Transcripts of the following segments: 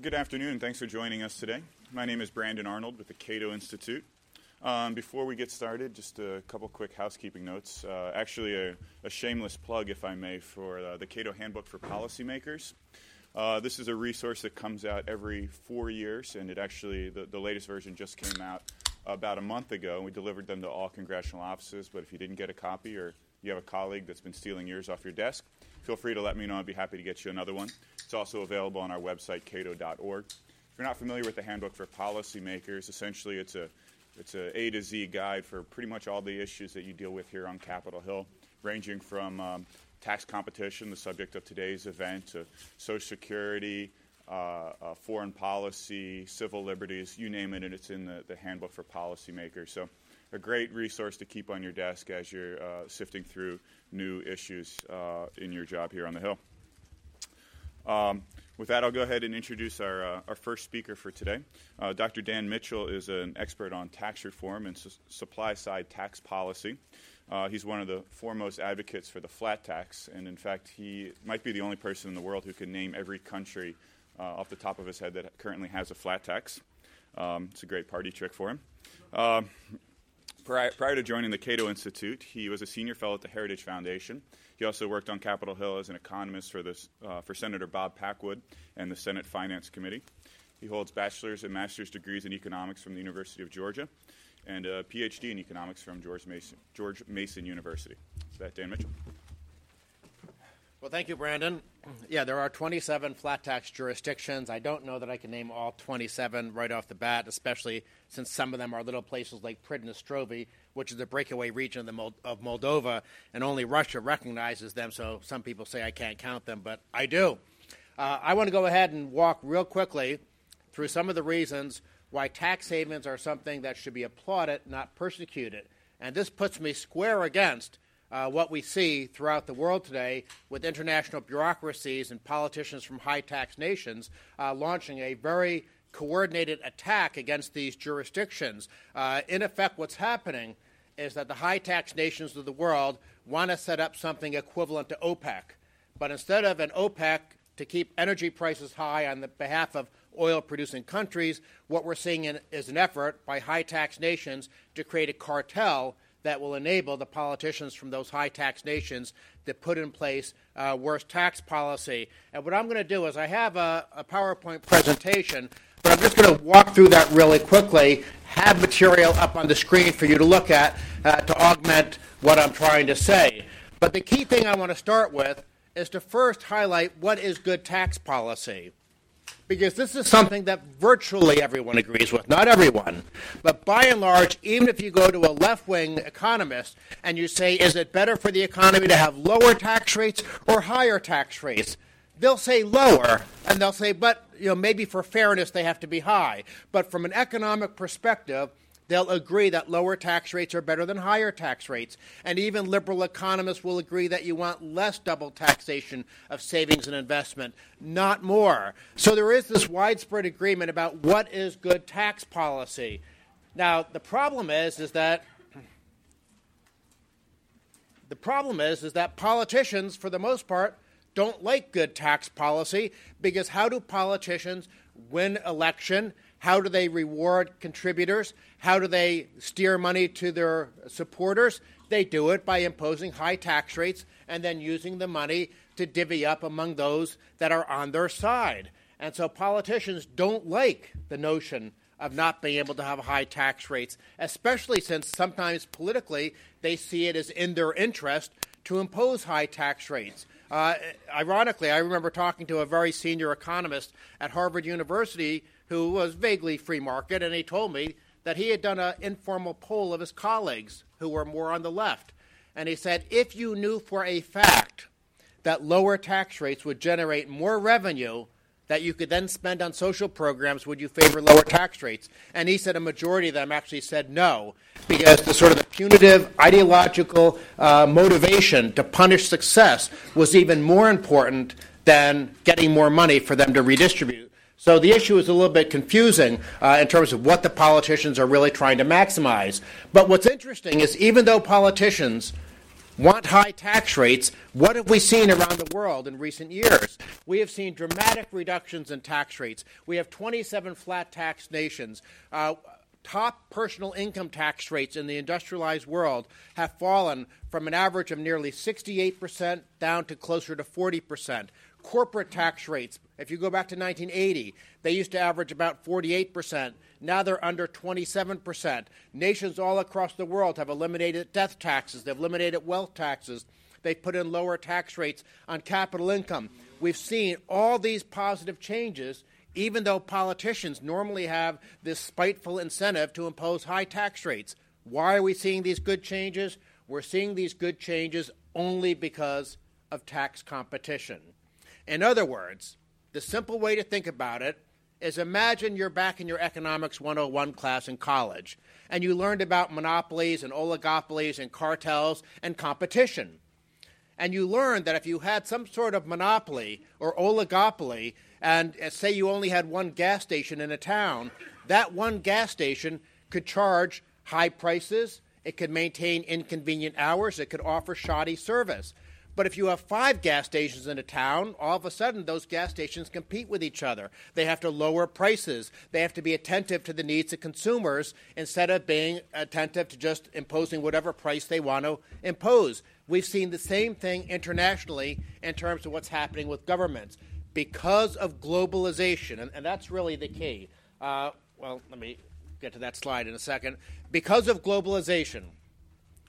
Good afternoon. Thanks for joining us today. My name is Brandon Arnold with the Cato Institute. Um, before we get started, just a couple quick housekeeping notes. Uh, actually, a, a, shameless plug, if I may, for uh, the Cato Handbook for Policymakers. Uh, this is a resource that comes out every four years, and it actually, the, the latest version just came out about a month ago, and we delivered them to all congressional offices. But if you didn't get a copy or you have a colleague that's been stealing yours off your desk, feel free to let me know. I'd be happy to get you another one. It's also available on our website, cato.org. If you're not familiar with the Handbook for Policymakers, essentially it's a it's a A to Z guide for pretty much all the issues that you deal with here on Capitol Hill, ranging from um, tax competition, the subject of today's event, to Social Security, uh, uh, foreign policy, civil liberties, you name it, and it's in the, the Handbook for Policymakers. So, a great resource to keep on your desk as you're uh, sifting through new issues uh, in your job here on the Hill. Um, with that, I'll go ahead and introduce our, uh, our first speaker for today. Uh, Dr. Dan Mitchell is an expert on tax reform and su- supply side tax policy. Uh, he's one of the foremost advocates for the flat tax, and in fact, he might be the only person in the world who can name every country uh, off the top of his head that currently has a flat tax. Um, it's a great party trick for him. Um, prior, prior to joining the Cato Institute, he was a senior fellow at the Heritage Foundation. He also worked on Capitol Hill as an economist for, this, uh, for Senator Bob Packwood and the Senate Finance Committee. He holds bachelor's and master's degrees in economics from the University of Georgia and a PhD in economics from George Mason, George Mason University. Is that Dan Mitchell? Well, thank you, Brandon. Yeah, there are 27 flat tax jurisdictions. I don't know that I can name all 27 right off the bat, especially since some of them are little places like Pridnestrovye, which is a breakaway region of, the Mold- of Moldova, and only Russia recognizes them. So some people say I can't count them, but I do. Uh, I want to go ahead and walk real quickly through some of the reasons why tax havens are something that should be applauded, not persecuted. And this puts me square against uh, what we see throughout the world today with international bureaucracies and politicians from high tax nations uh, launching a very coordinated attack against these jurisdictions. Uh, in effect, what's happening is that the high tax nations of the world want to set up something equivalent to OPEC. But instead of an OPEC to keep energy prices high on the behalf of oil producing countries, what we're seeing in, is an effort by high tax nations to create a cartel that will enable the politicians from those high tax nations to put in place uh, worse tax policy. And what I'm going to do is I have a, a PowerPoint presentation, but I'm just going to walk through that really quickly, have material up on the screen for you to look at uh, to augment what I'm trying to say. But the key thing I want to start with is to first highlight what is good tax policy because this is something that virtually everyone agrees with. Not everyone. But by and large, even if you go to a left wing economist and you say, is it better for the economy to have lower tax rates or higher tax rates? They'll say lower, and they'll say, but you know, maybe for fairness they have to be high. But from an economic perspective, they'll agree that lower tax rates are better than higher tax rates. And even liberal economists will agree that you want less double taxation of savings and investment, not more. So there is this widespread agreement about what is good tax policy. Now, the problem is is that the problem is is that politicians for the most part don't like good tax policy because how do politicians win election how do they reward contributors? How do they steer money to their supporters? They do it by imposing high tax rates and then using the money to divvy up among those that are on their side. And so politicians don't like the notion of not being able to have high tax rates, especially since sometimes politically they see it as in their interest to impose high tax rates. Uh, ironically, I remember talking to a very senior economist at Harvard University who was vaguely free market, and he told me that he had done an informal poll of his colleagues who were more on the left. And he said, if you knew for a fact that lower tax rates would generate more revenue that you could then spend on social programs, would you favor lower tax rates? And he said a majority of them actually said no, because the sort of the punitive ideological uh, motivation to punish success was even more important than getting more money for them to redistribute. So the issue is a little bit confusing uh, in terms of what the politicians are really trying to maximize. But what's interesting is even though politicians want high tax rates, what have we seen around the world in recent years? We have seen dramatic reductions in tax rates. We have 27 flat tax nations. Uh, top personal income tax rates in the industrialized world have fallen from an average of nearly 68% down to closer to 40%. Corporate tax rates, if you go back to 1980, they used to average about 48%. Now they're under 27%. Nations all across the world have eliminated death taxes, they've eliminated wealth taxes, they've put in lower tax rates on capital income. We've seen all these positive changes even though politicians normally have this spiteful incentive to impose high tax rates. Why are we seeing these good changes? We're seeing these good changes only because of tax competition. In other words, the simple way to think about it is imagine you're back in your Economics 101 class in college and you learned about monopolies and oligopolies and cartels and competition. And you learned that if you had some sort of monopoly or oligopoly and uh, say you only had one gas station in a town, that one gas station could charge high prices, it could maintain inconvenient hours, it could offer shoddy service. But if you have five gas stations in a town, all of a sudden those gas stations compete with each other. They have to lower prices. They have to be attentive to the needs of consumers instead of being attentive to just imposing whatever price they want to impose. We've seen the same thing internationally in terms of what's happening with governments because of globalization, and, and that's really the key. Uh, well, let me get to that slide in a second. Because of globalization,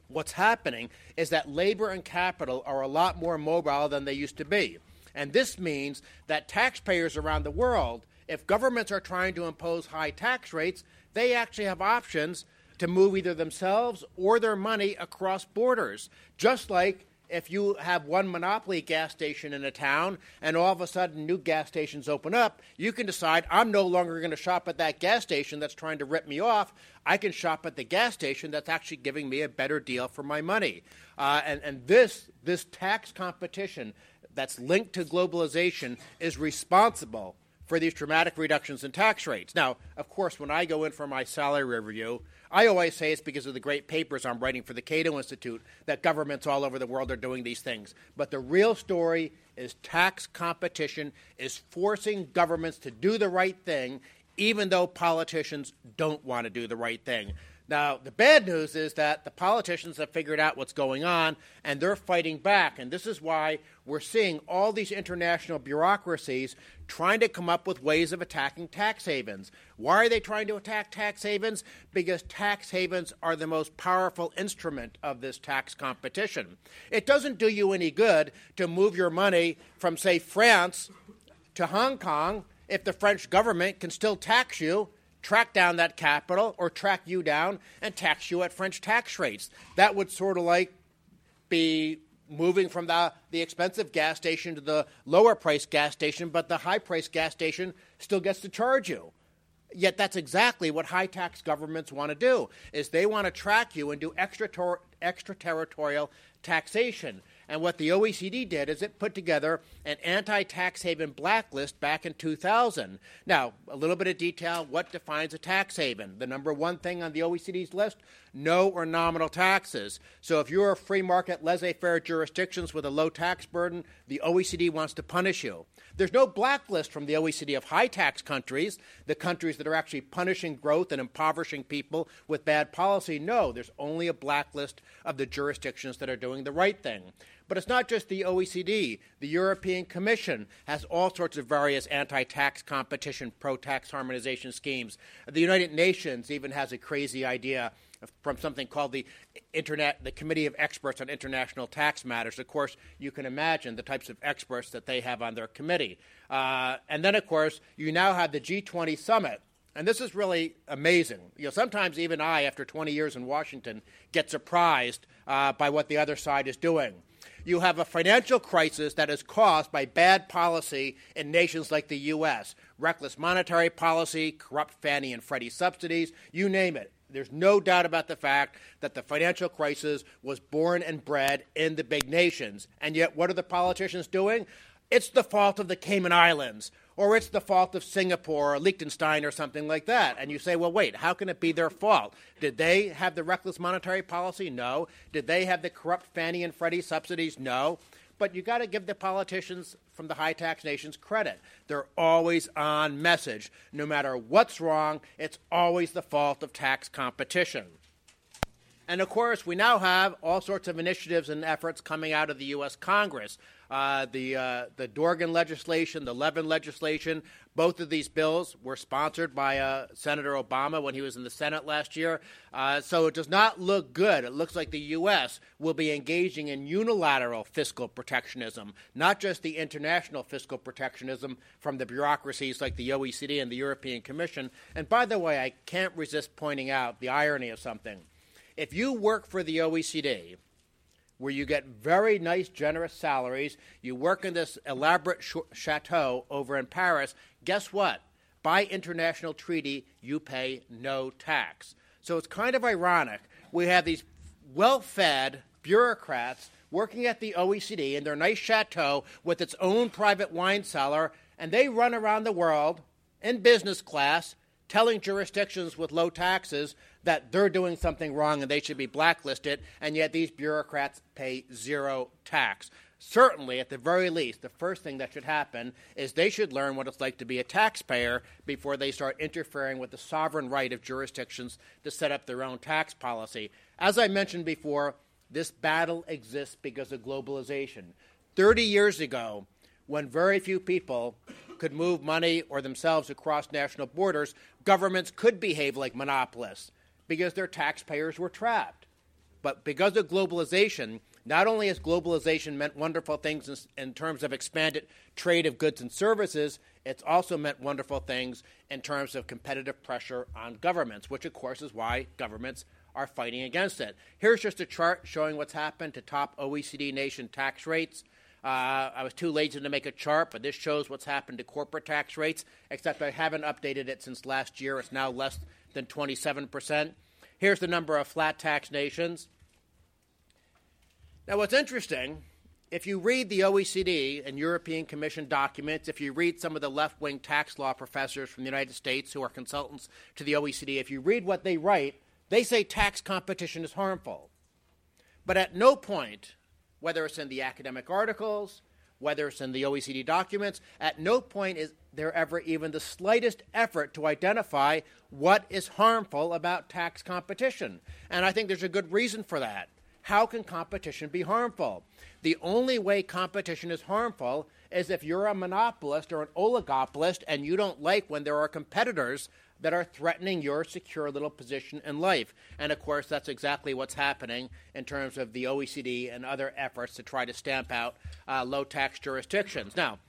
what's happening is that labor and capital are a lot more mobile than they used to be. And this means that taxpayers around the world, if governments are trying to impose high tax rates, they actually have options to move either themselves or their money across borders, just like if you have one monopoly gas station in a town and all of a sudden new gas stations open up, you can decide I'm no longer going to shop at that gas station that's trying to rip me off. I can shop at the gas station that's actually giving me a better deal for my money. Uh, and, and this, this tax competition that's linked to globalization is responsible for these dramatic reductions in tax rates. Now, of course, when I go in for my salary review, I always say it's because of the great papers I'm writing for the Cato Institute that governments all over the world are doing these things. But the real story is tax competition is forcing governments to do the right thing, even though politicians don't want to do the right thing. Now, the bad news is that the politicians have figured out what's going on and they're fighting back. And this is why we're seeing all these international bureaucracies trying to come up with ways of attacking tax havens. Why are they trying to attack tax havens? Because tax havens are the most powerful instrument of this tax competition. It doesn't do you any good to move your money from, say, France to Hong Kong if the French government can still tax you track down that capital or track you down and tax you at French tax rates. That would sort of like be moving from the, the expensive gas station to the lower price gas station, but the high price gas station still gets to charge you. Yet that's exactly what high tax governments want to do is they want to track you and do extraterritorial taxation. And what the OECD did is it put together an anti tax haven blacklist back in 2000. Now, a little bit of detail what defines a tax haven? The number one thing on the OECD's list no or nominal taxes. So if you're a free market, laissez faire jurisdictions with a low tax burden, the OECD wants to punish you. There's no blacklist from the OECD of high tax countries, the countries that are actually punishing growth and impoverishing people with bad policy. No, there's only a blacklist of the jurisdictions that are doing the right thing. But it's not just the OECD. The European Commission has all sorts of various anti tax competition, pro tax harmonization schemes. The United Nations even has a crazy idea from something called the Internet, the Committee of Experts on International Tax Matters. Of course, you can imagine the types of experts that they have on their committee. Uh, and then, of course, you now have the G20 summit. And this is really amazing. You know, sometimes even I, after 20 years in Washington, get surprised uh, by what the other side is doing you have a financial crisis that is caused by bad policy in nations like the U.S. Reckless monetary policy, corrupt Fannie and Freddie subsidies, you name it. There's no doubt about the fact that the financial crisis was born and bred in the big nations. And yet, what are the politicians doing? It's the fault of the Cayman Islands or it's the fault of Singapore or Liechtenstein or something like that. And you say, well, wait, how can it be their fault? Did they have the reckless monetary policy? No. Did they have the corrupt Fannie and Freddie subsidies? No. But you got to give the politicians from the high tax nations credit. They're always on message. No matter what's wrong, it's always the fault of tax competition. And of course, we now have all sorts of initiatives and efforts coming out of the U.S. Congress. Uh, the, uh, the Dorgan legislation, the Levin legislation, both of these bills were sponsored by uh, Senator Obama when he was in the Senate last year. Uh, so it does not look good. It looks like the U.S. will be engaging in unilateral fiscal protectionism, not just the international fiscal protectionism from the bureaucracies like the OECD and the European Commission. And by the way, I can't resist pointing out the irony of something if you work for the OECD, where you get very nice, generous salaries, you work in this elaborate sh- chateau over in Paris, guess what? By international treaty, you pay no tax. So it's kind of ironic. We have these well fed bureaucrats working at the OECD in their nice chateau with its own private wine cellar, and they run around the world in business class telling jurisdictions with low taxes that they're doing something wrong and they should be blacklisted, and yet these bureaucrats pay zero tax. Certainly, at the very least, the first thing that should happen is they should learn what it's like to be a taxpayer before they start interfering with the sovereign right of jurisdictions to set up their own tax policy. As I mentioned before, this battle exists because of globalization. 30 years ago, when very few people could move money or themselves across national borders, governments could behave like monopolists because their taxpayers were trapped. But because of globalization, not only has globalization meant wonderful things in, in, terms of expanded trade of goods and services, it's also meant wonderful things in terms of competitive pressure on governments, which, of course, is why governments are fighting against it. Here's just a chart showing what's happened to top OECD nation tax rates. Uh, I was too lazy to make a chart, but this shows what's happened to corporate tax rates, except I haven't updated it since last year. It's now less than 27%. Here's the number of flat tax nations. Now, what's interesting, if you read the OECD and European Commission documents, if you read some of the left wing tax law professors from the United States who are consultants to the OECD, if you read what they write, they say tax competition is harmful. But at no point whether it's in the academic articles, whether it's in the OECD documents, at no point is there ever even the slightest effort to identify what is harmful about tax competition. And I think there's a good reason for that. How can competition be harmful? The only way competition is harmful is if you're a monopolist or an oligopolist and you don't like when there are competitors that are threatening your secure little position in life. And of course, that's exactly what's happening in terms of the OECD and other efforts to try to stamp out uh, low tax jurisdictions. Now,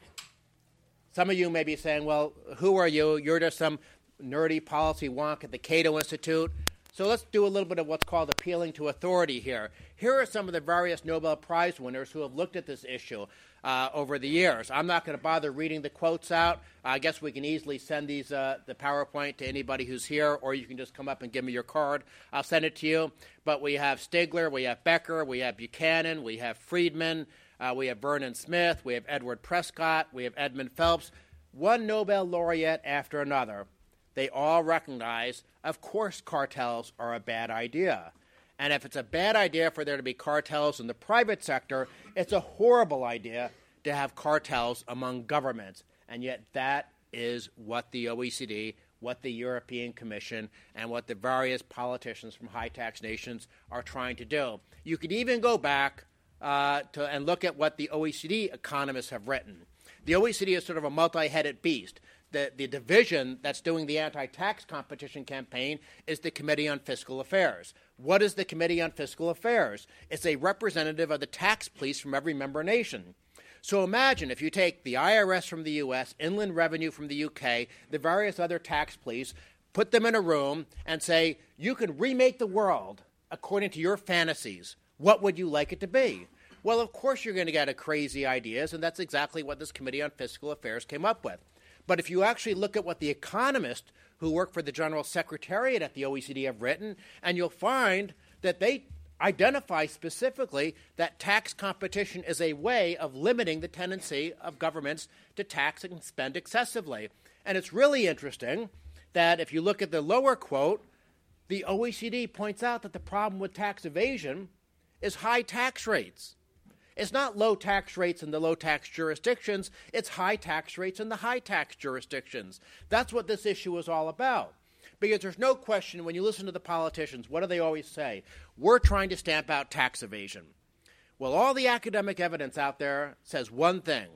some of you may be saying, well, who are you? You're just some nerdy policy wonk at the Cato Institute. So let's do a little bit of what's called appealing to authority here. Here are some of the various Nobel Prize winners who have looked at this issue uh, over the years. I'm not going to bother reading the quotes out. I guess we can easily send these uh, the PowerPoint to anybody who's here, or you can just come up and give me your card. I'll send it to you. But we have Stigler, we have Becker, we have Buchanan, we have Friedman, uh, we have Vernon Smith, we have Edward Prescott, we have Edmund Phelps. One Nobel laureate after another. They all recognize, of course, cartels are a bad idea. And if it's a bad idea for there to be cartels in the private sector, it's a horrible idea to have cartels among governments. And yet, that is what the OECD, what the European Commission, and what the various politicians from high tax nations are trying to do. You could even go back uh, to, and look at what the OECD economists have written. The OECD is sort of a multi headed beast the, the division that's doing the anti tax competition campaign is the Committee on Fiscal Affairs. What is the Committee on Fiscal Affairs? It's a representative of the tax police from every member nation. So imagine if you take the IRS from the US, Inland Revenue from the UK, the various other tax police, put them in a room and say, you can remake the world according to your fantasies. What would you like it to be? Well, of course, you're going to get a crazy ideas, and that's exactly what this Committee on Fiscal Affairs came up with. But if you actually look at what the economists who work for the General Secretariat at the OECD have written, and you'll find that they identify specifically that tax competition is a way of limiting the tendency of governments to tax and spend excessively. And it's really interesting that if you look at the lower quote, the OECD points out that the problem with tax evasion is high tax rates. It's not low tax rates in the low tax jurisdictions, it's high tax rates in the high tax jurisdictions. That's what this issue is all about. Because there's no question when you listen to the politicians, what do they always say? We're trying to stamp out tax evasion. Well, all the academic evidence out there says one thing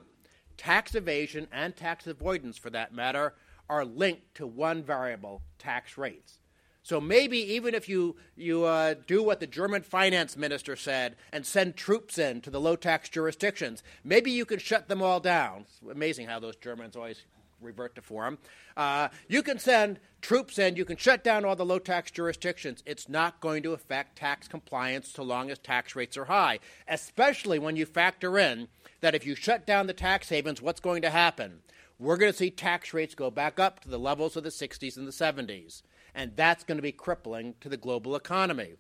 tax evasion and tax avoidance, for that matter, are linked to one variable tax rates. So maybe even if you, you uh, do what the German finance minister said and send troops in to the low tax jurisdictions, maybe you can shut them all down. It's amazing how those Germans always revert to form. Uh, you can send troops in, you can shut down all the low tax jurisdictions. It's not going to affect tax compliance so long as tax rates are high, especially when you factor in that if you shut down the tax havens, what's going to happen? We're going to see tax rates go back up to the levels of the 60s and the 70s and that's going to be crippling to the global economy.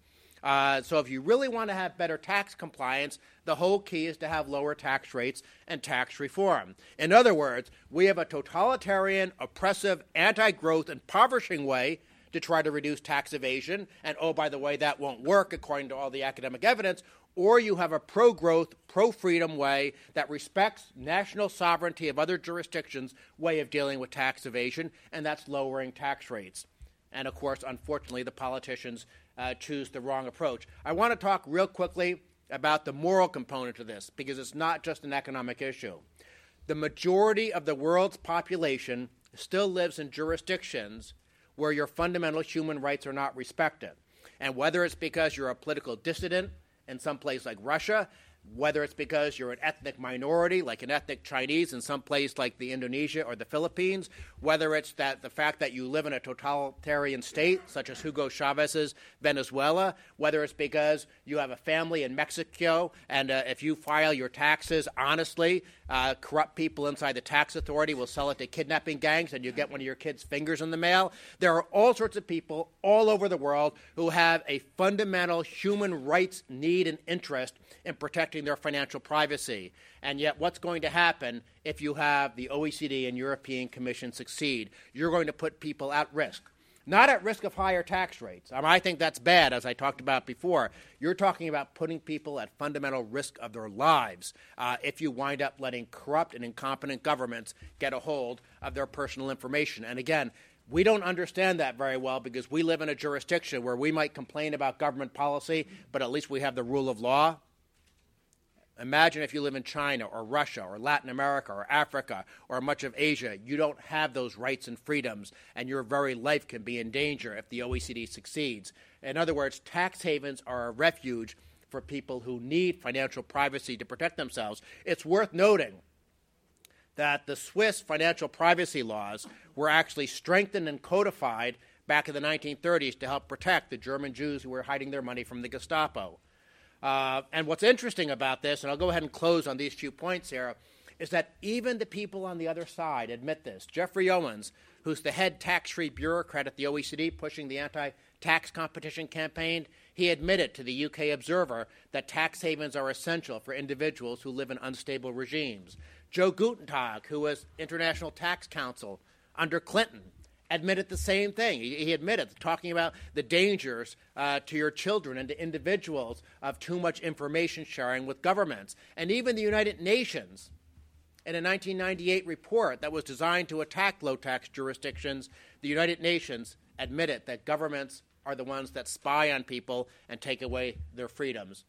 Uh, so, if you really want to have better tax compliance, the whole key is to have lower tax rates and tax reform. In other words, we have a totalitarian, oppressive, anti growth, impoverishing way to try to reduce tax evasion. And oh, by the way, that won't work according to all the academic evidence. Or you have a pro growth, pro freedom way that respects national sovereignty of other jurisdictions' way of dealing with tax evasion, and that's lowering tax rates. And of course, unfortunately, the politicians uh, choose the wrong approach. I want to talk real quickly about the moral component of this because it's not just an economic issue. The majority of the world's population still lives in jurisdictions where your fundamental human rights are not respected. And whether it's because you're a political dissident in some place like Russia, whether it's because you're an ethnic minority, like an ethnic Chinese in some place like the Indonesia or the Philippines, whether it's that the fact that you live in a totalitarian state, such as Hugo Chavez's Venezuela, whether it's because you have a family in Mexico, and uh, if you file your taxes honestly, uh, corrupt people inside the tax authority will sell it to kidnapping gangs, and you get one of your kids' fingers in the mail. There are all sorts of people all over the world who have a fundamental human rights need and interest in protecting their financial privacy. And yet, what's going to happen if you have the OECD and European Commission succeed? You're going to put people at risk. Not at risk of higher tax rates. I, mean, I think that's bad, as I talked about before. You're talking about putting people at fundamental risk of their lives uh, if you wind up letting corrupt and incompetent governments get a hold of their personal information. And again, we don't understand that very well because we live in a jurisdiction where we might complain about government policy, but at least we have the rule of law. Imagine if you live in China or Russia or Latin America or Africa or much of Asia. You don't have those rights and freedoms, and your very life can be in danger if the OECD succeeds. In other words, tax havens are a refuge for people who need financial privacy to protect themselves. It's worth noting that the Swiss financial privacy laws were actually strengthened and codified back in the 1930s to help protect the German Jews who were hiding their money from the Gestapo. Uh, and what's interesting about this, and I'll go ahead and close on these few points here, is that even the people on the other side admit this. Jeffrey Owens, who's the head tax free bureaucrat at the OECD pushing the anti tax competition campaign, he admitted to the UK Observer that tax havens are essential for individuals who live in unstable regimes. Joe Guttentag, who was International Tax Counsel under Clinton, admitted the same thing. He, he admitted talking about the dangers uh, to your children and to individuals of too much information sharing with governments. And even the United Nations, in a 1998 report that was designed to attack low tax jurisdictions, the United Nations admitted that governments are the ones that spy on people and take away their freedoms.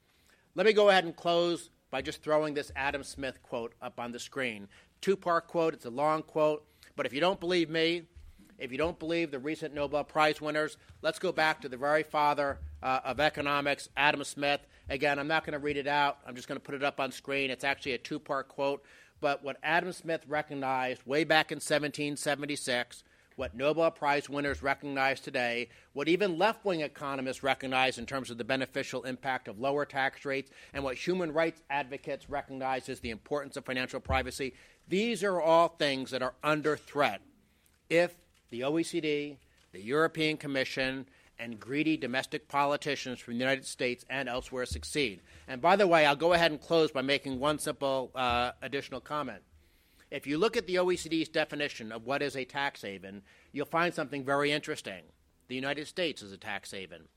Let me go ahead and close by just throwing this Adam Smith quote up on the screen. Two part quote, it's a long quote, but if you don't believe me, if you don't believe the recent Nobel Prize winners, let's go back to the very father uh, of economics, Adam Smith. Again, I'm not going to read it out, I'm just going to put it up on screen. It's actually a two part quote. But what Adam Smith recognized way back in 1776, what Nobel Prize winners recognize today, what even left wing economists recognize in terms of the beneficial impact of lower tax rates, and what human rights advocates recognize as the importance of financial privacy, these are all things that are under threat if the OECD, the European Commission, and greedy domestic politicians from the United States and elsewhere succeed. And by the way, I'll go ahead and close by making one simple uh, additional comment. If you look at the OECD's definition of what is a tax haven, you'll find something very interesting. The United States is a tax haven.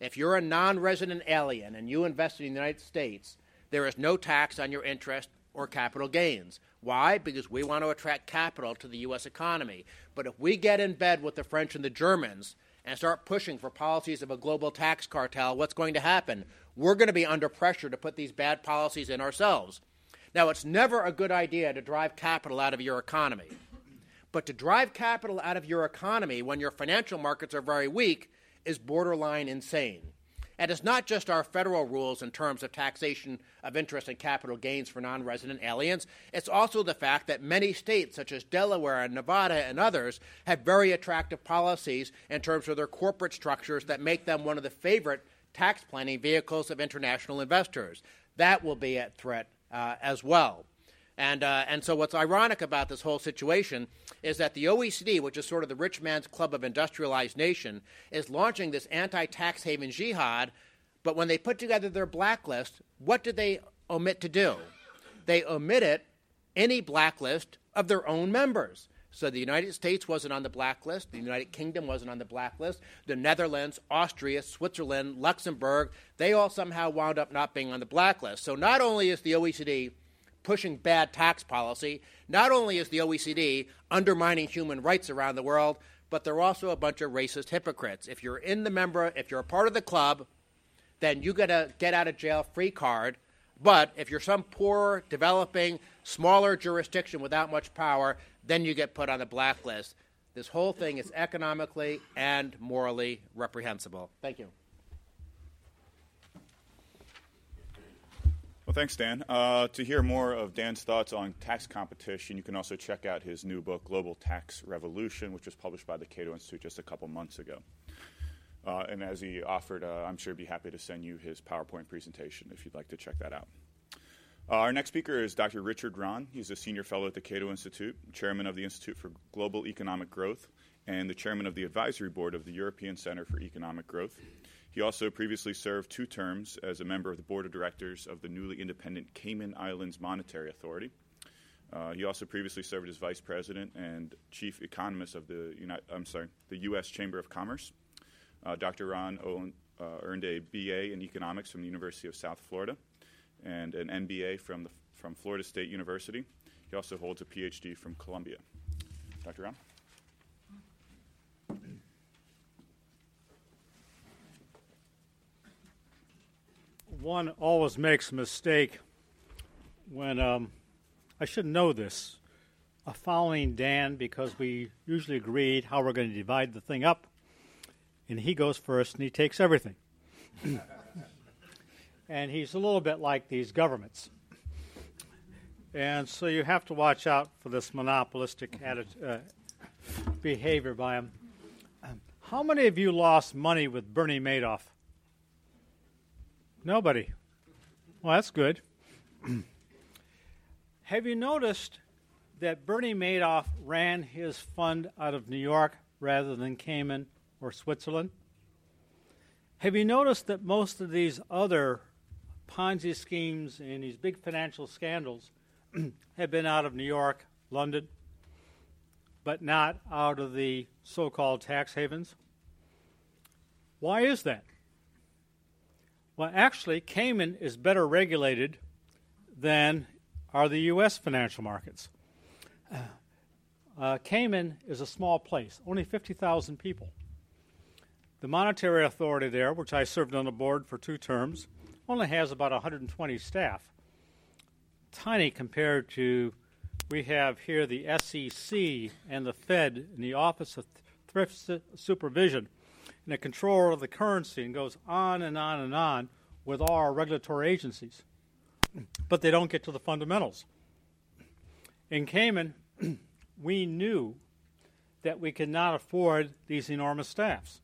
If you're a non resident alien and you invest in the United States, there is no tax on your interest or capital gains. Why? Because we want to attract capital to the U.S. economy. But if we get in bed with the French and the Germans and start pushing for policies of a global tax cartel, what's going to happen? We're going to be under pressure to put these bad policies in ourselves. Now, it's never a good idea to drive capital out of your economy. But to drive capital out of your economy when your financial markets are very weak is borderline insane. And it's not just our federal rules in terms of taxation of interest and capital gains for non resident aliens. It's also the fact that many states, such as Delaware and Nevada and others, have very attractive policies in terms of their corporate structures that make them one of the favorite tax planning vehicles of international investors. That will be at threat uh, as well. And, uh, and so, what's ironic about this whole situation is that the OECD, which is sort of the rich man's club of industrialized nation, is launching this anti tax haven jihad. But when they put together their blacklist, what did they omit to do? They omitted any blacklist of their own members. So the United States wasn't on the blacklist, the United Kingdom wasn't on the blacklist, the Netherlands, Austria, Switzerland, Luxembourg, they all somehow wound up not being on the blacklist. So not only is the OECD pushing bad tax policy. Not only is the OECD undermining human rights around the world, but they're also a bunch of racist hypocrites. If you're in the member, if you're a part of the club, then you get a get out of jail free card. But if you're some poor, developing, smaller jurisdiction without much power, then you get put on the blacklist. This whole thing is economically and morally reprehensible. Thank you. Well, thanks, Dan. Uh, to hear more of Dan's thoughts on tax competition, you can also check out his new book, Global Tax Revolution, which was published by the Cato Institute just a couple months ago. Uh, and as he offered, uh, I'm sure he'd be happy to send you his PowerPoint presentation if you'd like to check that out. Uh, our next speaker is Dr. Richard Rahn. He's a senior fellow at the Cato Institute, chairman of the Institute for Global Economic Growth, and the chairman of the advisory board of the European Center for Economic Growth. He also previously served two terms as a member of the board of directors of the newly independent Cayman Islands Monetary Authority. Uh, he also previously served as vice president and chief economist of the United, I'm sorry, the U.S. Chamber of Commerce. Uh, Dr. Rahn owned, uh, earned a BA in economics from the University of South Florida and an MBA from, the, from Florida State University. He also holds a PhD from Columbia. Dr. Rahn? One always makes a mistake when um, I should know this. A following Dan because we usually agreed how we're going to divide the thing up, and he goes first and he takes everything. and he's a little bit like these governments. And so you have to watch out for this monopolistic attitude, uh, behavior by him. Um, how many of you lost money with Bernie Madoff? Nobody. Well, that's good. Have you noticed that Bernie Madoff ran his fund out of New York rather than Cayman or Switzerland? Have you noticed that most of these other Ponzi schemes and these big financial scandals have been out of New York, London, but not out of the so called tax havens? Why is that? Well, actually, Cayman is better regulated than are the U.S. financial markets. Uh, Cayman is a small place, only 50,000 people. The monetary authority there, which I served on the board for two terms, only has about 120 staff. Tiny compared to we have here the SEC and the Fed and the Office of Thrift Supervision and the comptroller of the currency and goes on and on and on with our regulatory agencies. But they don't get to the fundamentals. In Cayman, we knew that we could not afford these enormous staffs.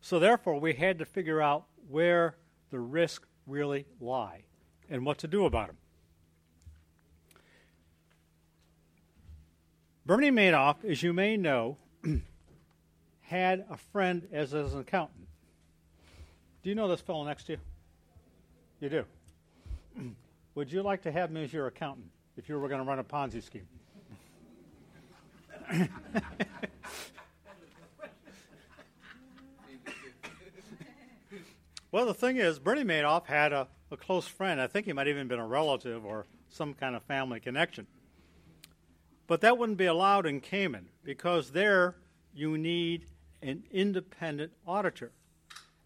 So therefore, we had to figure out where the risks really lie and what to do about them. Bernie Madoff, as you may know, had a friend as, an accountant. Do you know this fellow next to you? You do. Would you like to have me as your accountant if you were going to run a Ponzi scheme? well, the thing is, Bernie Madoff had a, a close friend. I think he might even been a relative or some kind of family connection. But that wouldn't be allowed in Cayman because there you need an independent auditor.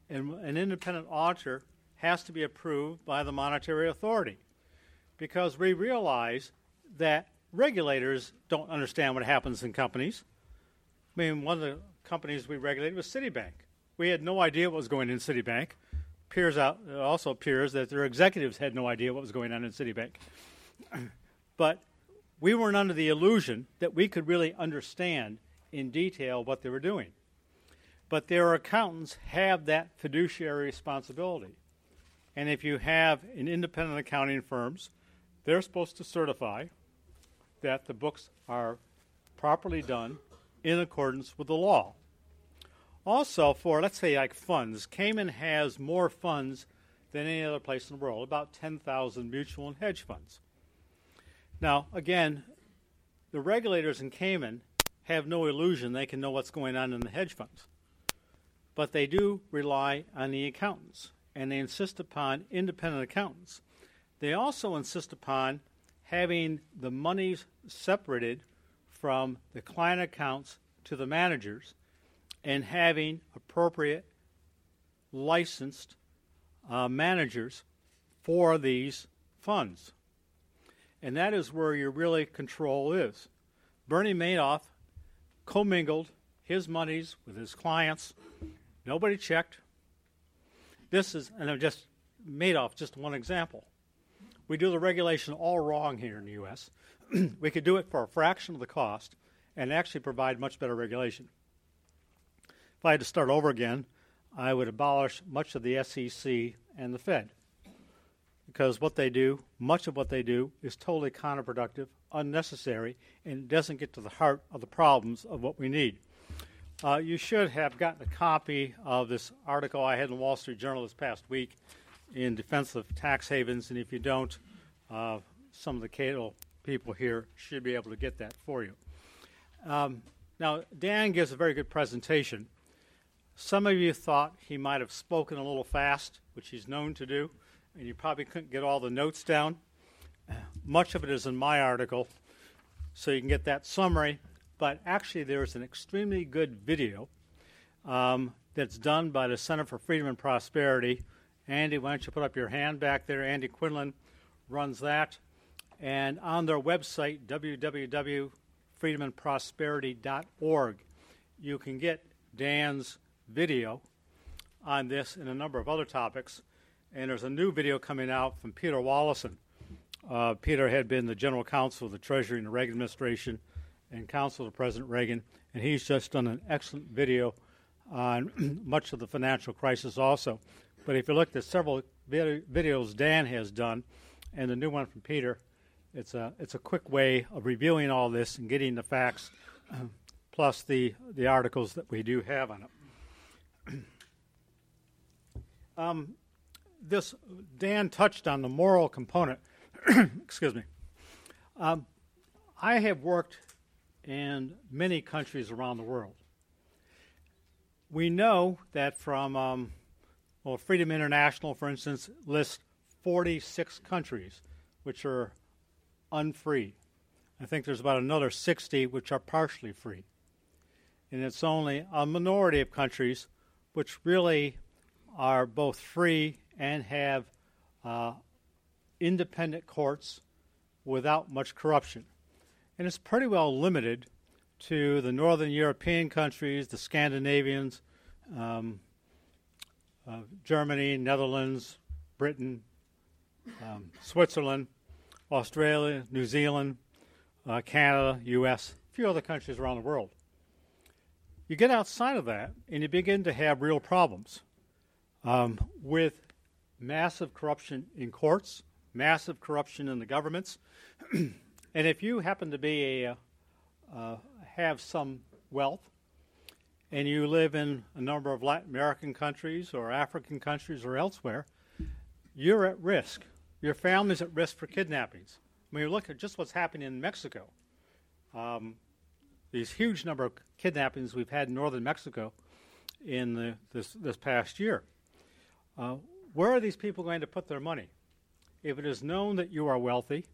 And an independent auditor has to be approved by the monetary authority because we realize that regulators don't understand what happens in companies. I mean, one of the companies we regulated was Citibank. We had no idea what was going on in Citibank. Appears out, it also appears that their executives had no idea what was going on in Citibank. but we weren't under the illusion that we could really understand in detail what they were doing. But their accountants have that fiduciary responsibility. And if you have an independent accounting firms, they're supposed to certify that the books are properly done in accordance with the law. Also, for let's say like funds, Cayman has more funds than any other place in the world, about 10,000 mutual and hedge funds. Now, again, the regulators in Cayman have no illusion they can know what's going on in the hedge funds. But they do rely on the accountants, and they insist upon independent accountants. They also insist upon having the monies separated from the client accounts to the managers and having appropriate licensed uh, managers for these funds. And that is where your really control is. Bernie Madoff commingled his monies with his clients. Nobody checked. This is, and I'm just Madoff, just one example. We do the regulation all wrong here in the U.S. we could do it for a fraction of the cost and actually provide much better regulation. If I had to start over again, I would abolish much of the SEC and the Fed because what they do, much of what they do, is totally counterproductive, unnecessary, and doesn't get to the heart of the problems of what we need. Uh, you should have gotten a copy of this article I had in the Wall Street Journal this past week in defense of tax havens, and if you don't, uh, some of the Cato people here should be able to get that for you. Um, now, Dan gives a very good presentation. Some of you thought he might have spoken a little fast, which he's known to do, and you probably couldn't get all the notes down. Much of it is in my article, so you can get that summary. But actually, there's an extremely good video um, that's done by the Center for Freedom and Prosperity Andy, why don't you put up your hand back there? Andy Quinlan runs that. And on their website, www.freedomandprosperity.org, you can get Dan's video on this and a number of other topics. And there's a new video coming out from Peter Wallison. Uh, Peter had been the general counsel of the Treasury in the Reagan administration and counsel to President Reagan, and he's just done an excellent video on much of the financial crisis also. But if you look at several videos Dan has done, and the new one from Peter, it's a it's a quick way of reviewing all this and getting the facts, plus the the articles that we do have on it. um, this Dan touched on the moral component. Excuse me. Um, I have worked in many countries around the world. We know that from um, well, Freedom International, for instance, lists 46 countries which are unfree. I think there's about another 60 which are partially free. And it's only a minority of countries which really are both free and have uh, independent courts without much corruption. And it's pretty well limited to the northern European countries, the Scandinavians, um, uh, Germany, Netherlands, Britain, um, Switzerland, Australia, New Zealand, uh, Canada, U.S., a few other countries around the world. You get outside of that, and you begin to have real problems um, with massive corruption in courts, massive corruption in the governments, and if you happen to be a uh, have some wealth, and you live in a number of Latin American countries or African countries or elsewhere, you're at risk. Your family's at risk for kidnappings. When you look at just what's happening in Mexico, um, these huge number of kidnappings we've had in northern Mexico in the, this, this past year. Uh, where are these people going to put their money? If it is known that you are wealthy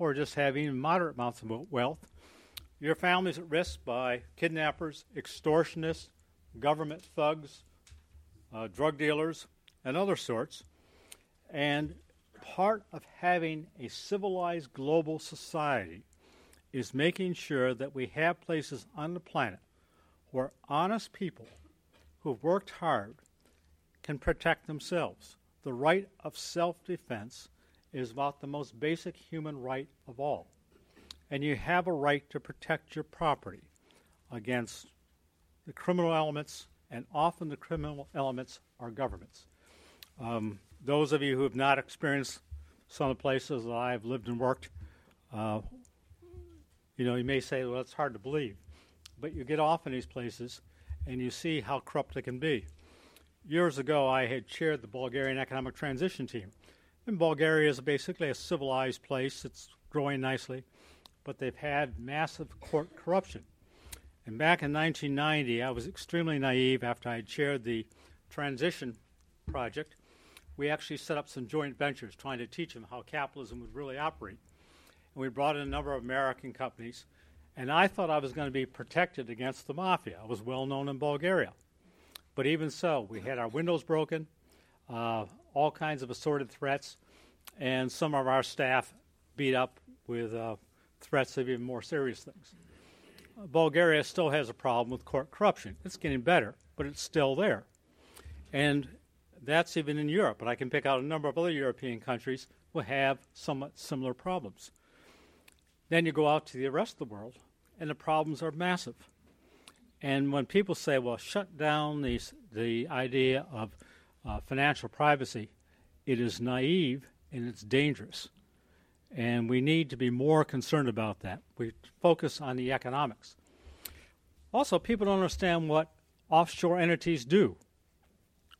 or just having moderate amounts of wealth, your family's at risk by kidnappers, extortionists, government thugs, uh, drug dealers, and other sorts. And part of having a civilized global society is making sure that we have places on the planet where honest people who've worked hard can protect themselves. The right of self defense is about the most basic human right of all. And you have a right to protect your property against the criminal elements, and often the criminal elements are governments. Um, those of you who have not experienced some of the places that I've lived and worked, uh, you know, you may say, well, it's hard to believe. But you get off in these places and you see how corrupt they can be. Years ago, I had chaired the Bulgarian Economic Transition Team. And Bulgaria is basically a civilized place. It's growing nicely, but they've had massive court corruption. And back in 1990, I was extremely naive after I had chaired the transition project. We actually set up some joint ventures trying to teach them how capitalism would really operate. And we brought in a number of American companies. And I thought I was going to be protected against the mafia. I was well known in Bulgaria. But even so, we had our windows broken, uh, all kinds of assorted threats, and some of our staff beat up with uh, threats of even more serious things. Bulgaria still has a problem with court corruption. It's getting better, but it's still there. And that's even in Europe, but I can pick out a number of other European countries who have somewhat similar problems. Then you go out to the rest of the world, and the problems are massive. And when people say, well, shut down these, the idea of uh, financial privacy, it is naive and it's dangerous. And we need to be more concerned about that. We focus on the economics. Also, people don't understand what offshore entities do.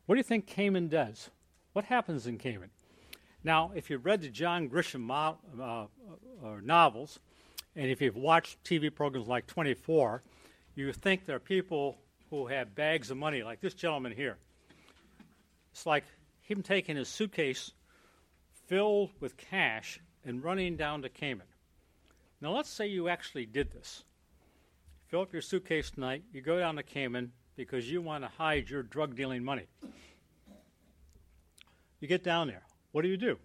What do you think Cayman does? What happens in Cayman? Now, if you've read the John Grisham mo- uh, uh, novels, and if you've watched TV programs like 24, you think there are people who have bags of money, like this gentleman here. It's like him taking his suitcase filled with cash and running down to Cayman. Now, let's say you actually did this. Fill up your suitcase tonight, you go down to Cayman because you want to hide your drug dealing money. You get down there. What do you do?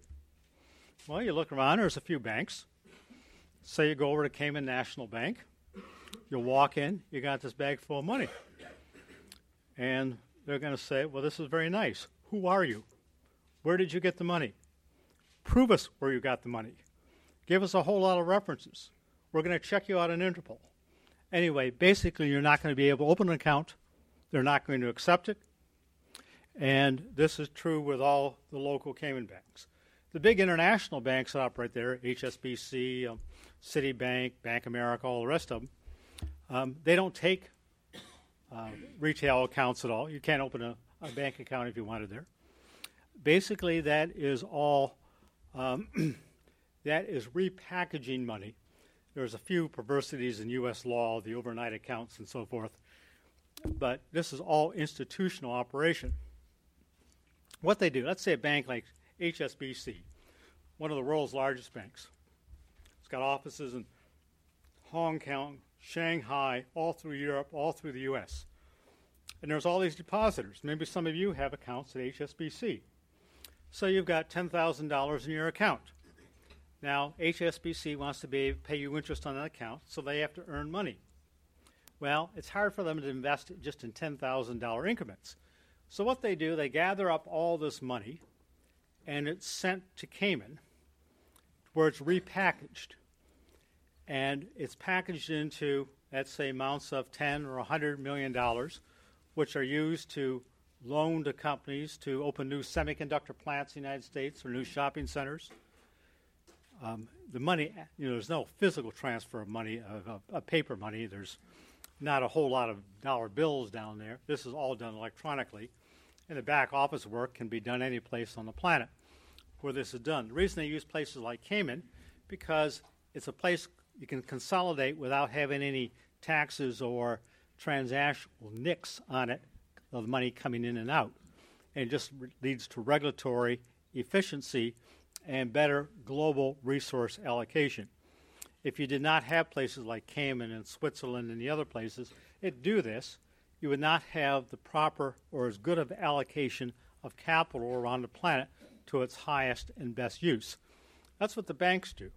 Well, you look around, there's a few banks. Say you go over to Cayman National Bank. You'll walk in, you got this bag full of money. And they're going to say, Well, this is very nice. Who are you? Where did you get the money? Prove us where you got the money. Give us a whole lot of references. We're going to check you out in Interpol. Anyway, basically, you're not going to be able to open an account. They're not going to accept it. And this is true with all the local Cayman banks. The big international banks that operate there, HSBC, um, Citibank, Bank America, all the rest of them, um, they don't take uh, retail accounts at all. You can't open a, a, bank account if you wanted there. Basically, that is all. Um, that is repackaging money. There's a few perversities in U.S. law, the overnight accounts and so forth, but this is all institutional operation. What they do, let's say a bank like HSBC, one of the world's largest banks. It's got offices in Hong Kong, Shanghai, all through Europe, all through the US. And there's all these depositors. Maybe some of you have accounts at HSBC. So you've got $10,000 in your account. Now, HSBC wants to be, pay you interest on that account, so they have to earn money. Well, it's hard for them to invest just in $10,000 increments. So what they do, they gather up all this money and it's sent to Cayman where it's repackaged and it's packaged into, let's say, amounts of 10 or 100 million dollars, which are used to loan to companies to open new semiconductor plants in the United States or new shopping centers. Um, the money, you know, there's no physical transfer of money, of, of, of paper money. There's not a whole lot of dollar bills down there. This is all done electronically. And the back office work can be done any place on the planet where this is done. The reason they use places like Cayman because it's a place you can consolidate without having any taxes or transactional nicks on it of money coming in and out. And it just re- leads to regulatory efficiency and better global resource allocation. If you did not have places like Cayman and Switzerland and the other places that do this, you would not have the proper or as good of allocation of capital around the planet to its highest and best use. That's what the banks do.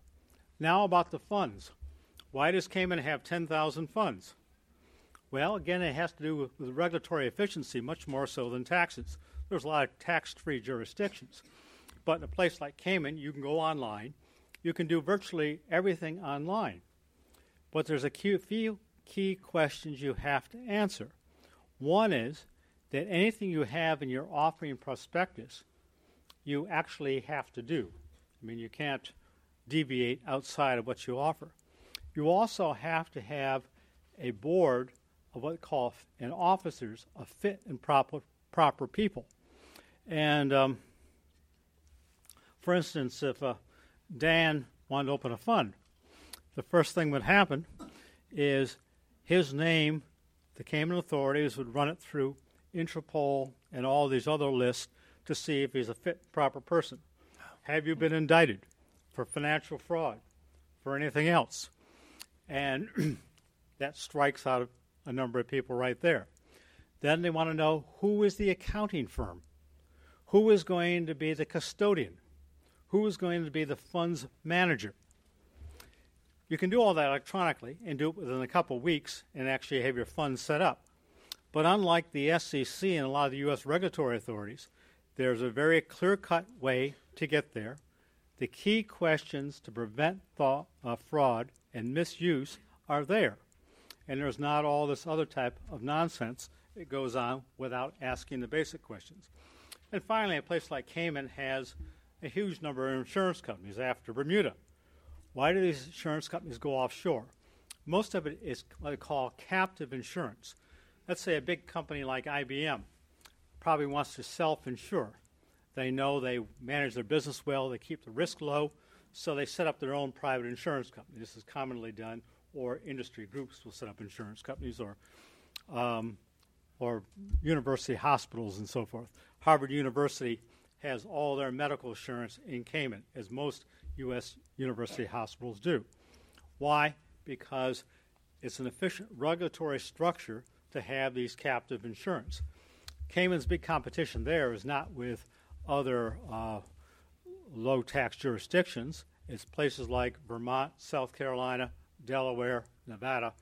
Now about the funds. Why does Cayman have 10,000 funds? Well, again, it has to do with, regulatory efficiency much more so than taxes. There's a lot of tax free jurisdictions. But in a place like Cayman, you can go online. You can do virtually everything online. But there's a few key questions you have to answer. One is that anything you have in your offering prospectus, you actually have to do. I mean, you can't deviate outside of what you offer. You also have to have a board of what call and officers of fit and proper proper people. And um, for instance, if uh, Dan wanted to open a fund, the first thing would happen is his name, the Cayman authorities would run it through Interpol and all these other lists to see if he's a fit, proper person. Have you been indicted for financial fraud, for anything else? And that strikes out a number of people right there. Then they want to know who is the accounting firm? Who is going to be the custodian? Who is going to be the funds manager? You can do all that electronically and do it within a couple of weeks and actually have your funds set up. But unlike the SEC and a lot of the U.S. regulatory authorities, there's a very clear cut way to get there. The key questions to prevent th- uh, fraud and misuse are there. And there's not all this other type of nonsense that goes on without asking the basic questions. And finally, a place like Cayman has a huge number of insurance companies after Bermuda. Why do these insurance companies go offshore? Most of it is what they call captive insurance. Let's say a big company like IBM probably wants to self insure. They know they manage their business well, they keep the risk low, so they set up their own private insurance company. This is commonly done, or industry groups will set up insurance companies, or um, or university hospitals and so forth. Harvard University has all their medical insurance in Cayman, as most U.S. university hospitals do. Why? Because it's an efficient regulatory structure to have these captive insurance. Cayman's big competition there is not with other uh, low tax jurisdictions. It's places like Vermont, South Carolina, Delaware, Nevada,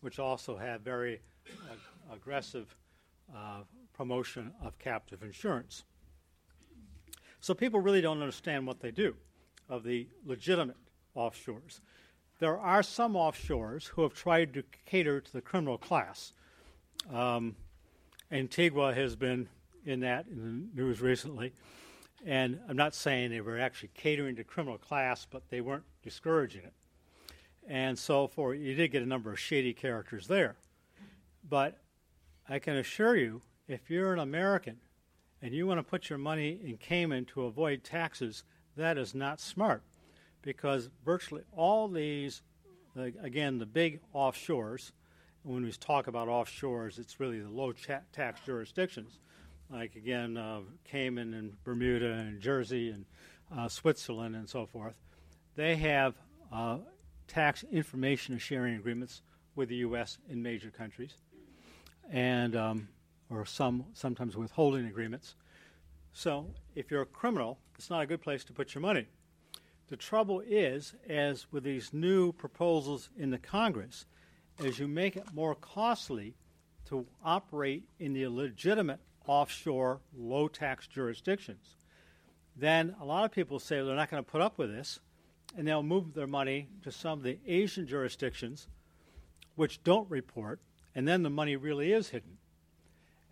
which also have very uh, aggressive uh, promotion of captive insurance. So people really don't understand what they do of the legitimate offshores. There are some offshores who have tried to cater to the criminal class. Um, Antigua has been in that in the news recently. And I'm not saying they were actually catering to criminal class, but they weren't discouraging it. And so for you did get a number of shady characters there. But I can assure you, if you're an American and you want to put your money in Cayman to avoid taxes, that is not smart because virtually all these, again, the big offshores, when we talk about offshores, it's really the low tax jurisdictions, like again, uh, Cayman and Bermuda and Jersey and uh, Switzerland and so forth. They have uh, tax information sharing agreements with the U.S. in major countries, and um, or some sometimes withholding agreements. So if you're a criminal, it's not a good place to put your money. The trouble is, as with these new proposals in the Congress, as you make it more costly to operate in the legitimate offshore low tax jurisdictions, then a lot of people say they're not going to put up with this, and they'll move their money to some of the Asian jurisdictions which don't report, and then the money really is hidden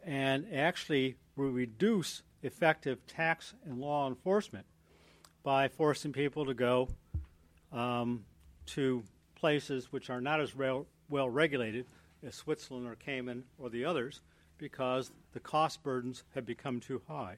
and actually we reduce effective tax and law enforcement by forcing people to go um, to places which are not as well, well regulated as Switzerland or Cayman or the others because the cost burdens have become too high.